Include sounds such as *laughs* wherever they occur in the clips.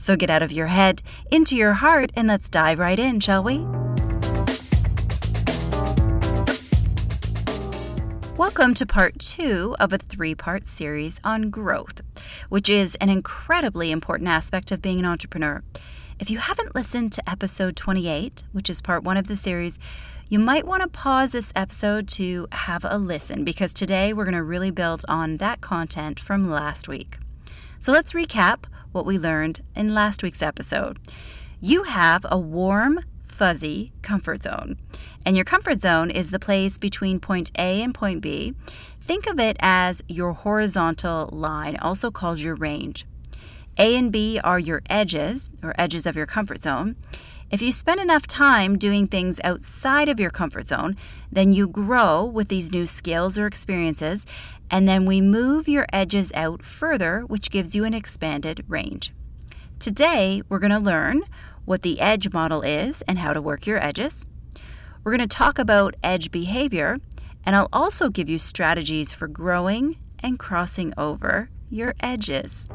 So get out of your head, into your heart, and let's dive right in, shall we? Welcome to part two of a three part series on growth, which is an incredibly important aspect of being an entrepreneur. If you haven't listened to episode 28, which is part one of the series, you might want to pause this episode to have a listen because today we're going to really build on that content from last week. So let's recap what we learned in last week's episode. You have a warm, fuzzy comfort zone, and your comfort zone is the place between point A and point B. Think of it as your horizontal line, also called your range. A and B are your edges, or edges of your comfort zone. If you spend enough time doing things outside of your comfort zone, then you grow with these new skills or experiences, and then we move your edges out further, which gives you an expanded range. Today, we're going to learn what the edge model is and how to work your edges. We're going to talk about edge behavior, and I'll also give you strategies for growing and crossing over your edges.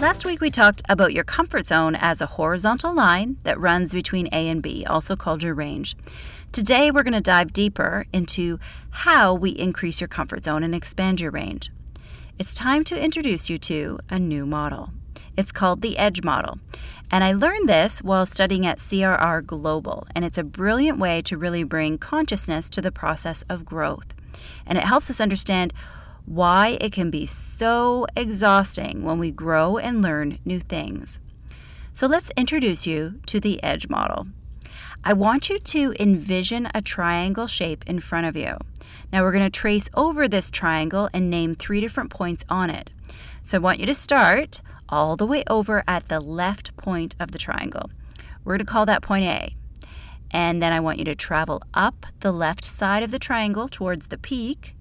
Last week we talked about your comfort zone as a horizontal line that runs between A and B, also called your range. Today we're going to dive deeper into how we increase your comfort zone and expand your range. It's time to introduce you to a new model. It's called the EDGE model. And I learned this while studying at CRR Global, and it's a brilliant way to really bring consciousness to the process of growth. And it helps us understand why it can be so exhausting when we grow and learn new things. So let's introduce you to the edge model. I want you to envision a triangle shape in front of you. Now we're going to trace over this triangle and name three different points on it. So I want you to start all the way over at the left point of the triangle. We're going to call that point A. And then I want you to travel up the left side of the triangle towards the peak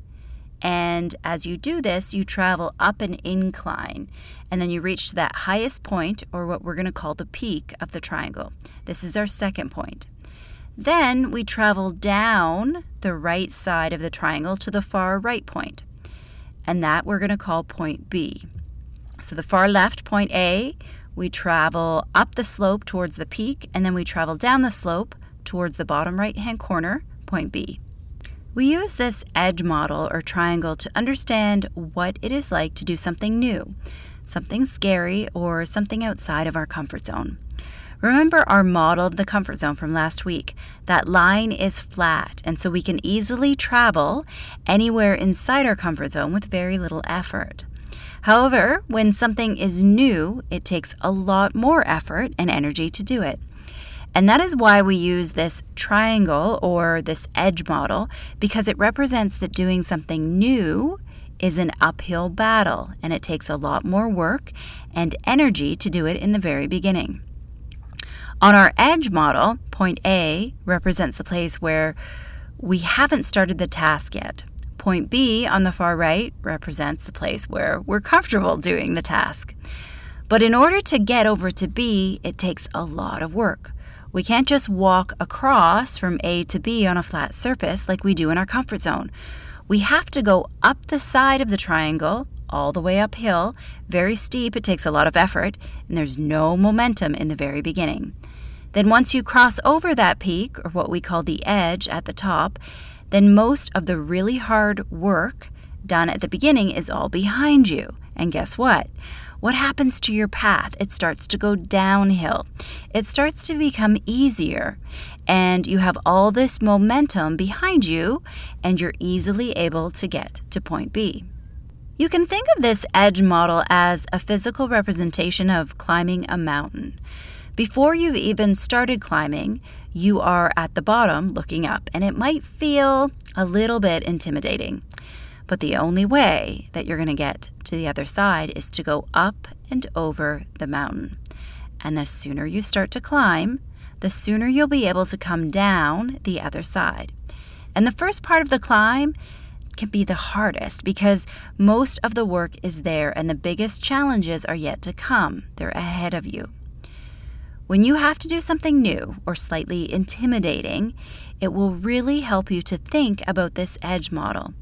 and as you do this, you travel up an incline and then you reach to that highest point, or what we're going to call the peak of the triangle. This is our second point. Then we travel down the right side of the triangle to the far right point, and that we're going to call point B. So the far left, point A, we travel up the slope towards the peak, and then we travel down the slope towards the bottom right hand corner, point B. We use this edge model or triangle to understand what it is like to do something new, something scary, or something outside of our comfort zone. Remember our model of the comfort zone from last week. That line is flat, and so we can easily travel anywhere inside our comfort zone with very little effort. However, when something is new, it takes a lot more effort and energy to do it. And that is why we use this triangle or this edge model because it represents that doing something new is an uphill battle and it takes a lot more work and energy to do it in the very beginning. On our edge model, point A represents the place where we haven't started the task yet. Point B on the far right represents the place where we're comfortable doing the task. But in order to get over to B, it takes a lot of work. We can't just walk across from A to B on a flat surface like we do in our comfort zone. We have to go up the side of the triangle, all the way uphill, very steep, it takes a lot of effort, and there's no momentum in the very beginning. Then, once you cross over that peak, or what we call the edge at the top, then most of the really hard work done at the beginning is all behind you. And guess what? what happens to your path? It starts to go downhill. It starts to become easier, and you have all this momentum behind you, and you're easily able to get to point B. You can think of this edge model as a physical representation of climbing a mountain. Before you've even started climbing, you are at the bottom looking up, and it might feel a little bit intimidating. But the only way that you're going to get to the other side is to go up and over the mountain. And the sooner you start to climb, the sooner you'll be able to come down the other side. And the first part of the climb can be the hardest because most of the work is there and the biggest challenges are yet to come. They're ahead of you. When you have to do something new or slightly intimidating, it will really help you to think about this edge model.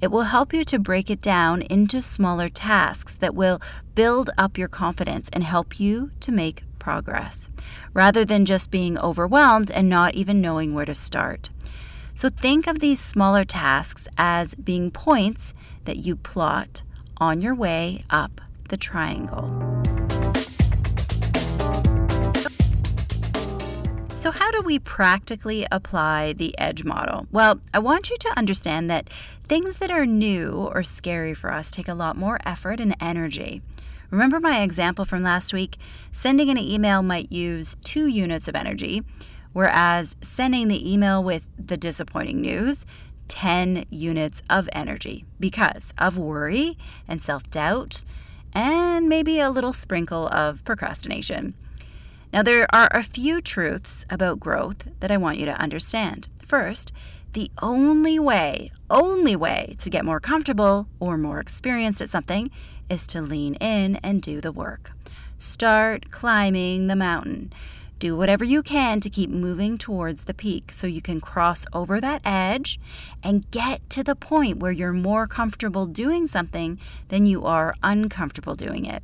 It will help you to break it down into smaller tasks that will build up your confidence and help you to make progress, rather than just being overwhelmed and not even knowing where to start. So think of these smaller tasks as being points that you plot on your way up the triangle. So, how do we practically apply the EDGE model? Well, I want you to understand that things that are new or scary for us take a lot more effort and energy. Remember my example from last week? Sending an email might use two units of energy, whereas sending the email with the disappointing news 10 units of energy because of worry and self doubt and maybe a little sprinkle of procrastination. Now, there are a few truths about growth that I want you to understand. First, the only way, only way to get more comfortable or more experienced at something is to lean in and do the work. Start climbing the mountain. Do whatever you can to keep moving towards the peak so you can cross over that edge and get to the point where you're more comfortable doing something than you are uncomfortable doing it.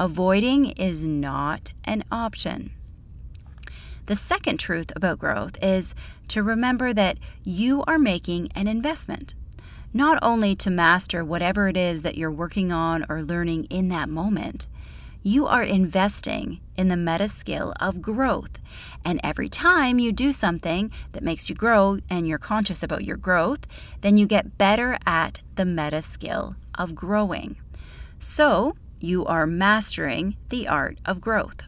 Avoiding is not an option. The second truth about growth is to remember that you are making an investment, not only to master whatever it is that you're working on or learning in that moment you are investing in the meta skill of growth. And every time you do something that makes you grow and you're conscious about your growth, then you get better at the meta skill of growing. So you are mastering the art of growth.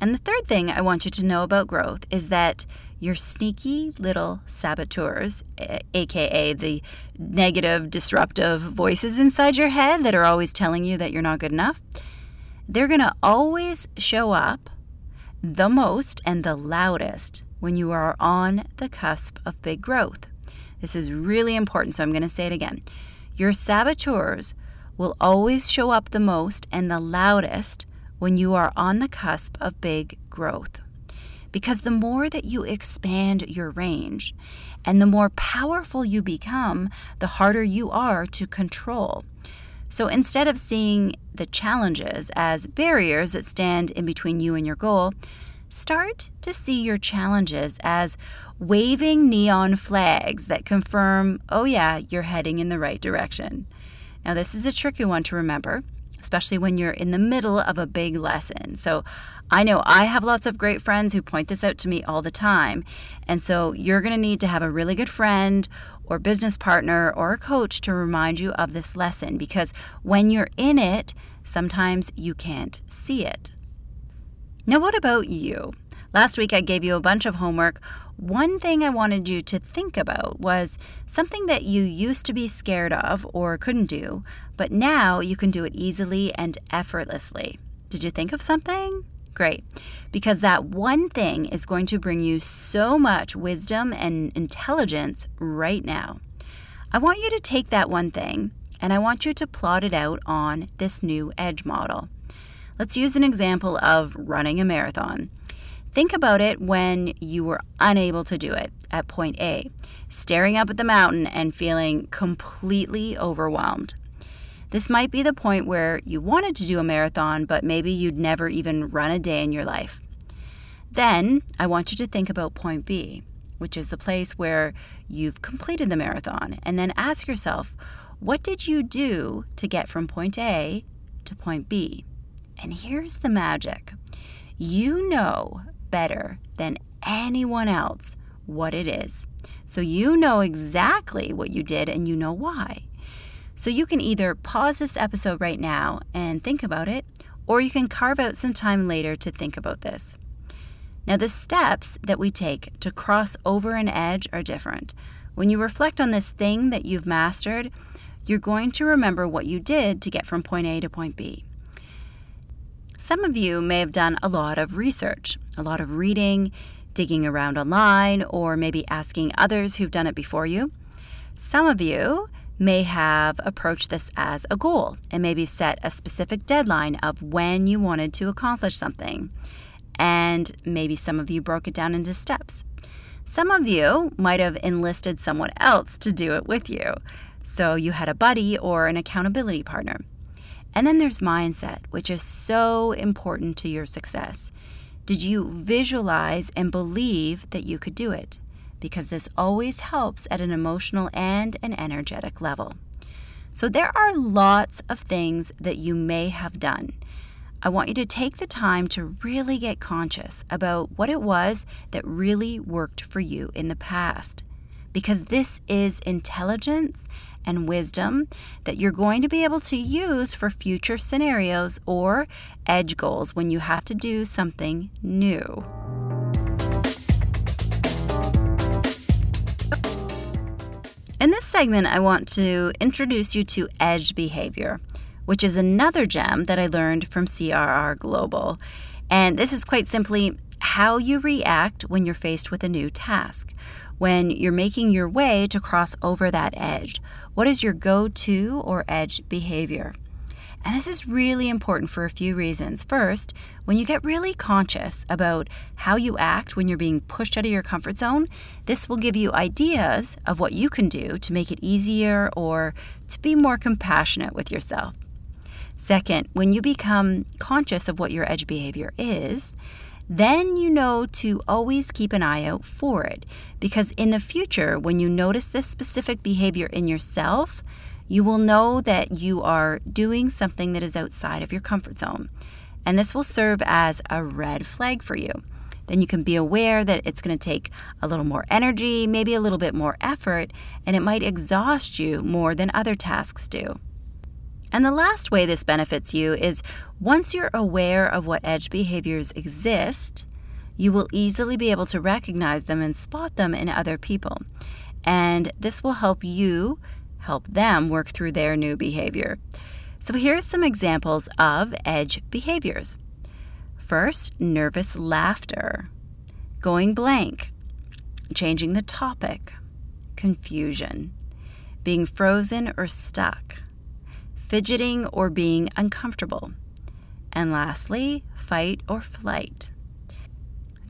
And the third thing I want you to know about growth is that your sneaky little saboteurs, aka the negative, disruptive voices inside your head that are always telling you that you're not good enough, they're going to always show up the most and the loudest when you are on the cusp of big growth. This is really important, so I'm going to say it again. Your saboteurs will always show up the most and the loudest when you are on the cusp of big growth. Because the more that you expand your range and the more powerful you become, the harder you are to control. So instead of seeing the challenges as barriers that stand in between you and your goal, start to see your challenges as waving neon flags that confirm, oh, yeah, you're heading in the right direction. Now, this is a tricky one to remember, especially when you're in the middle of a big lesson. So, I know I have lots of great friends who point this out to me all the time. And so, you're going to need to have a really good friend or business partner or a coach to remind you of this lesson because when you're in it, sometimes you can't see it. Now, what about you? Last week I gave you a bunch of homework. One thing I wanted you to think about was something that you used to be scared of or couldn't do, but now you can do it easily and effortlessly. Did you think of something? Great. Because that one thing is going to bring you so much wisdom and intelligence right now. I want you to take that one thing and I want you to plot it out on this new edge model. Let's use an example of running a marathon. Think about it when you were unable to do it at point A, staring up at the mountain and feeling completely overwhelmed. This might be the point where you wanted to do a marathon, but maybe you'd never even run a day in your life. Then I want you to think about point B, which is the place where you've completed the marathon, and then ask yourself, what did you do to get from point A to point B? And here's the magic you know better than anyone else what it is. So you know exactly what you did and you know why. So you can either pause this episode right now and think about it, or you can carve out some time later to think about this. Now, the steps that we take to cross over an edge are different. When you reflect on this thing that you've mastered, you're going to remember what you did to get from point A to point B. Some of you may have done a lot of research, a lot of reading, digging around online, or maybe asking others who've done it before you. Some of you may have approached this as a goal and maybe set a specific deadline of when you wanted to accomplish something. And maybe some of you broke it down into steps. Some of you might have enlisted someone else to do it with you. So you had a buddy or an accountability partner. And then there's mindset, which is so important to your success. Did you visualize and believe that you could do it? Because this always helps at an emotional and an energetic level. So there are lots of things that you may have done. I want you to take the time to really get conscious about what it was that really worked for you in the past. Because this is intelligence and wisdom that you're going to be able to use for future scenarios or edge goals when you have to do something new. In this segment, I want to introduce you to edge behavior, which is another gem that I learned from CRR Global. And this is quite simply how you react when you're faced with a new task when you're making your way to cross over that edge? What is your go to or edge behavior? And this is really important for a few reasons. First, when you get really conscious about how you act when you're being pushed out of your comfort zone, this will give you ideas of what you can do to make it easier or to be more compassionate with yourself. Second, when you become conscious of what your edge behavior is, then you know to always keep an eye out for it. Because in the future, when you notice this specific behavior in yourself, you will know that you are doing something that is outside of your comfort zone. And this will serve as a red flag for you. Then you can be aware that it's going to take a little more energy, maybe a little bit more effort, and it might exhaust you more than other tasks do. And the last way this benefits you is once you're aware of what edge behaviors exist, you will easily be able to recognize them and spot them in other people. And this will help you help them work through their new behavior. So, here are some examples of edge behaviors. First, nervous laughter, going blank, changing the topic, confusion, being frozen or stuck, fidgeting or being uncomfortable. And lastly, fight or flight.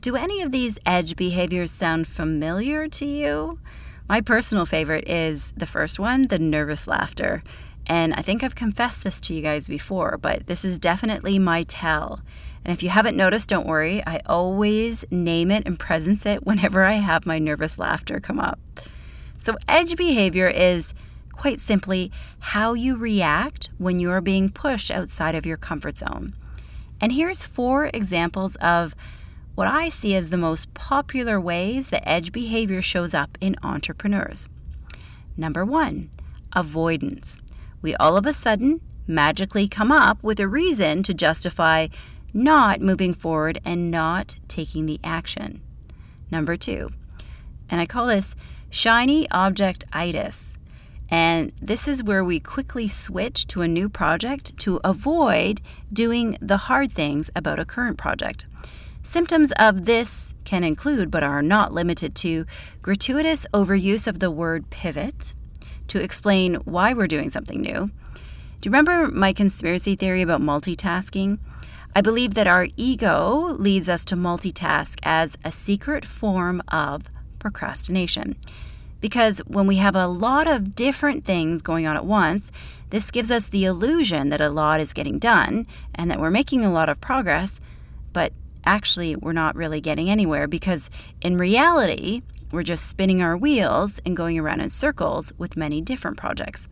Do any of these edge behaviors sound familiar to you? My personal favorite is the first one, the nervous laughter. And I think I've confessed this to you guys before, but this is definitely my tell. And if you haven't noticed, don't worry. I always name it and presence it whenever I have my nervous laughter come up. So, edge behavior is quite simply how you react when you are being pushed outside of your comfort zone. And here's four examples of what I see as the most popular ways that edge behavior shows up in entrepreneurs. Number one, avoidance. We all of a sudden magically come up with a reason to justify not moving forward and not taking the action. Number two, and I call this shiny object itis. And this is where we quickly switch to a new project to avoid doing the hard things about a current project. Symptoms of this can include, but are not limited to, gratuitous overuse of the word pivot to explain why we're doing something new. Do you remember my conspiracy theory about multitasking? I believe that our ego leads us to multitask as a secret form of procrastination. Because when we have a lot of different things going on at once, this gives us the illusion that a lot is getting done and that we're making a lot of progress, but actually we're not really getting anywhere because in reality, we're just spinning our wheels and going around in circles with many different projects.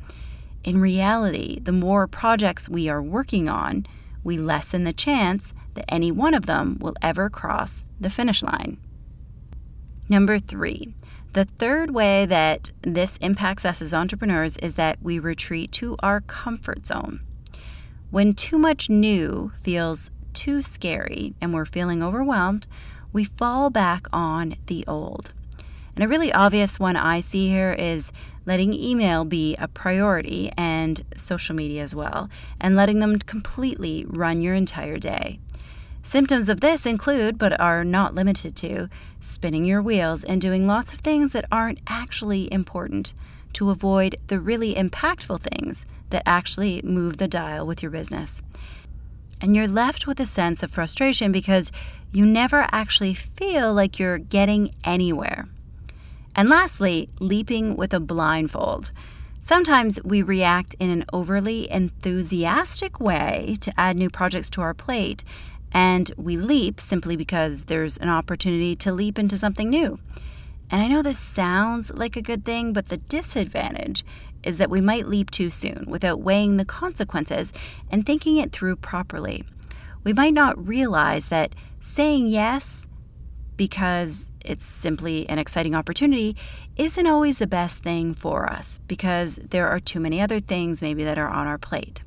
In reality, the more projects we are working on, we lessen the chance that any one of them will ever cross the finish line. Number three, the third way that this impacts us as entrepreneurs is that we retreat to our comfort zone. When too much new feels too scary and we're feeling overwhelmed, we fall back on the old. And a really obvious one I see here is letting email be a priority and social media as well, and letting them completely run your entire day. Symptoms of this include, but are not limited to, spinning your wheels and doing lots of things that aren't actually important to avoid the really impactful things that actually move the dial with your business. And you're left with a sense of frustration because you never actually feel like you're getting anywhere. And lastly, leaping with a blindfold. Sometimes we react in an overly enthusiastic way to add new projects to our plate and we leap simply because there's an opportunity to leap into something new. And I know this sounds like a good thing, but the disadvantage is that we might leap too soon without weighing the consequences and thinking it through properly. We might not realize that saying yes because it's simply an exciting opportunity isn't always the best thing for us because there are too many other things maybe that are on our plate.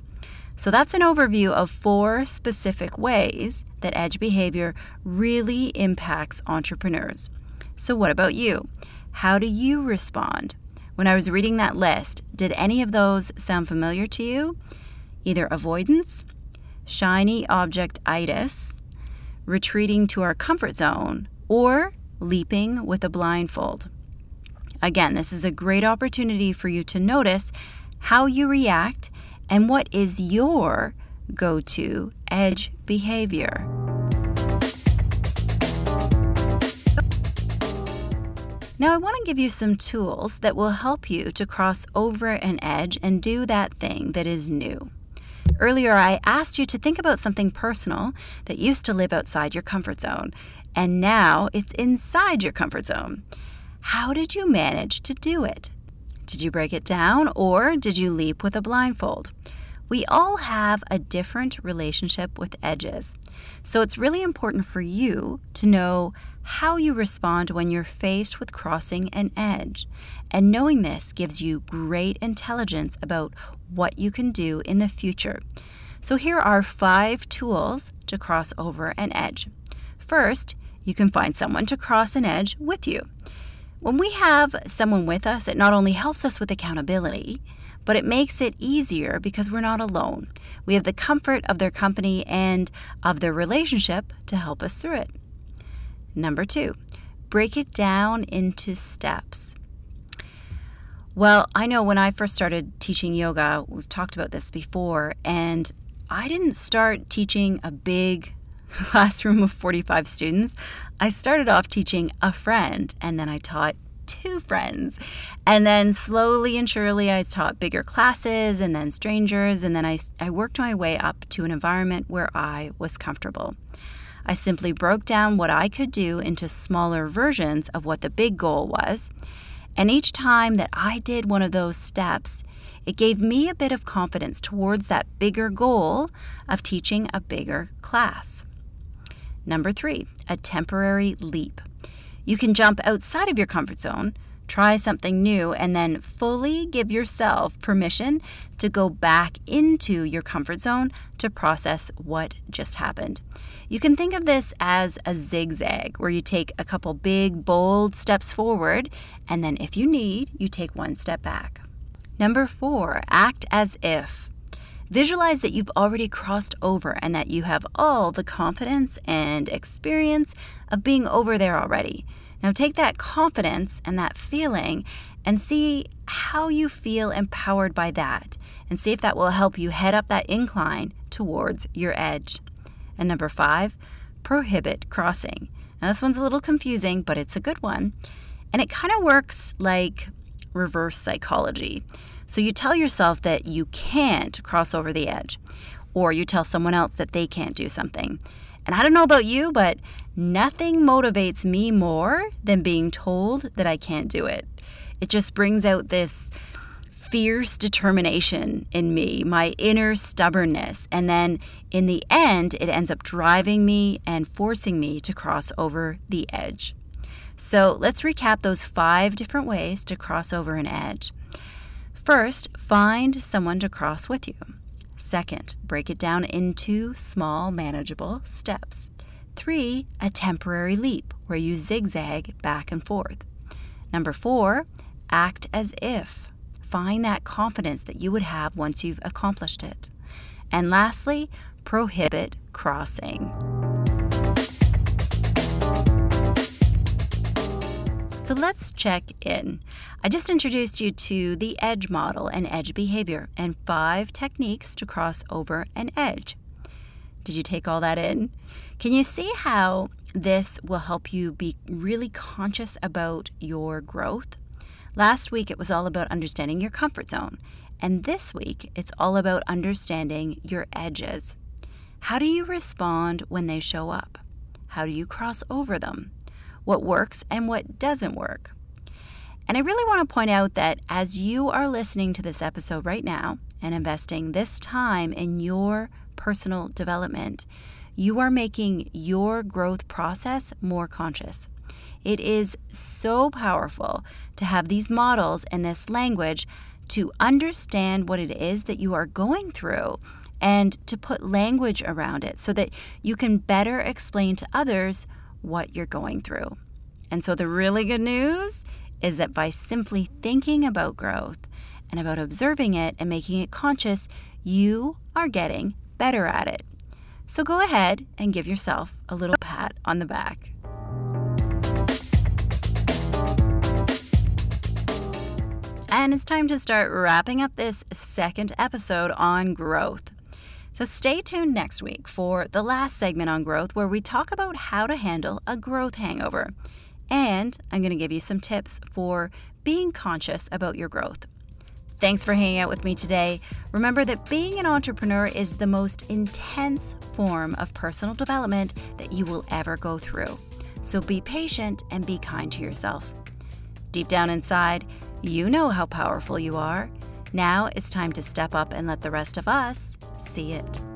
So that's an overview of four specific ways that edge behavior really impacts entrepreneurs. So, what about you? How do you respond? When I was reading that list, did any of those sound familiar to you? Either avoidance, shiny object itis, retreating to our comfort zone, or leaping with a blindfold. Again, this is a great opportunity for you to notice how you react and what is your go to edge behavior? Now, I want to give you some tools that will help you to cross over an edge and do that thing that is new. Earlier, I asked you to think about something personal that used to live outside your comfort zone, and now it's inside your comfort zone. How did you manage to do it? Did you break it down or did you leap with a blindfold? We all have a different relationship with edges. So it's really important for you to know how you respond when you're faced with crossing an edge. And knowing this gives you great intelligence about what you can do in the future. So here are five tools to cross over an edge. First, you can find someone to cross an edge with you. When we have someone with us, it not only helps us with accountability, but it makes it easier because we're not alone. We have the comfort of their company and of their relationship to help us through it. Number two, break it down into steps. Well, I know when I first started teaching yoga, we've talked about this before, and I didn't start teaching a big *laughs* classroom of 45 students. I started off teaching a friend, and then I taught two friends. And then slowly and surely, I taught bigger classes and then strangers. And then I, I worked my way up to an environment where I was comfortable. I simply broke down what I could do into smaller versions of what the big goal was. And each time that I did one of those steps, it gave me a bit of confidence towards that bigger goal of teaching a bigger class. Number three, a temporary leap. You can jump outside of your comfort zone, try something new, and then fully give yourself permission to go back into your comfort zone to process what just happened. You can think of this as a zigzag where you take a couple big, bold steps forward, and then if you need, you take one step back. Number four, act as if. Visualize that you've already crossed over and that you have all the confidence and experience of being over there already. Now take that confidence and that feeling and see how you feel empowered by that and see if that will help you head up that incline towards your edge. And number five, prohibit crossing. Now, this one's a little confusing, but it's a good one. And it kind of works like reverse psychology. So you tell yourself that you can't cross over the edge, or you tell someone else that they can't do something. And I don't know about you, but nothing motivates me more than being told that I can't do it. It just brings out this fierce determination in me, my inner stubbornness. And then in the end, it ends up driving me and forcing me to cross over the edge. So let's recap those five different ways to cross over an edge. First, find someone to cross with you. Second, break it down into small, manageable steps. Three, a temporary leap where you zigzag back and forth. Number four, act as if. Find that confidence that you would have once you've accomplished it. And lastly, prohibit crossing. So let's check in. I just introduced you to the EDGE model and EDGE behavior and five techniques to cross over an edge. Did you take all that in? Can you see how this will help you be really conscious about your growth? Last week it was all about understanding your comfort zone, and this week it's all about understanding your edges. How do you respond when they show up? How do you cross over them? What works and what doesn't work. And I really want to point out that as you are listening to this episode right now and investing this time in your personal development, you are making your growth process more conscious. It is so powerful to have these models and this language to understand what it is that you are going through and to put language around it so that you can better explain to others what you're going through. And so, the really good news is that by simply thinking about growth and about observing it and making it conscious, you are getting better at it. So, go ahead and give yourself a little pat on the back. And it's time to start wrapping up this second episode on growth. So stay tuned next week for the last segment on growth where we talk about how to handle a growth hangover. And I'm going to give you some tips for being conscious about your growth. Thanks for hanging out with me today. Remember that being an entrepreneur is the most intense form of personal development that you will ever go through. So be patient and be kind to yourself. Deep down inside, you know how powerful you are. Now it's time to step up and let the rest of us see it.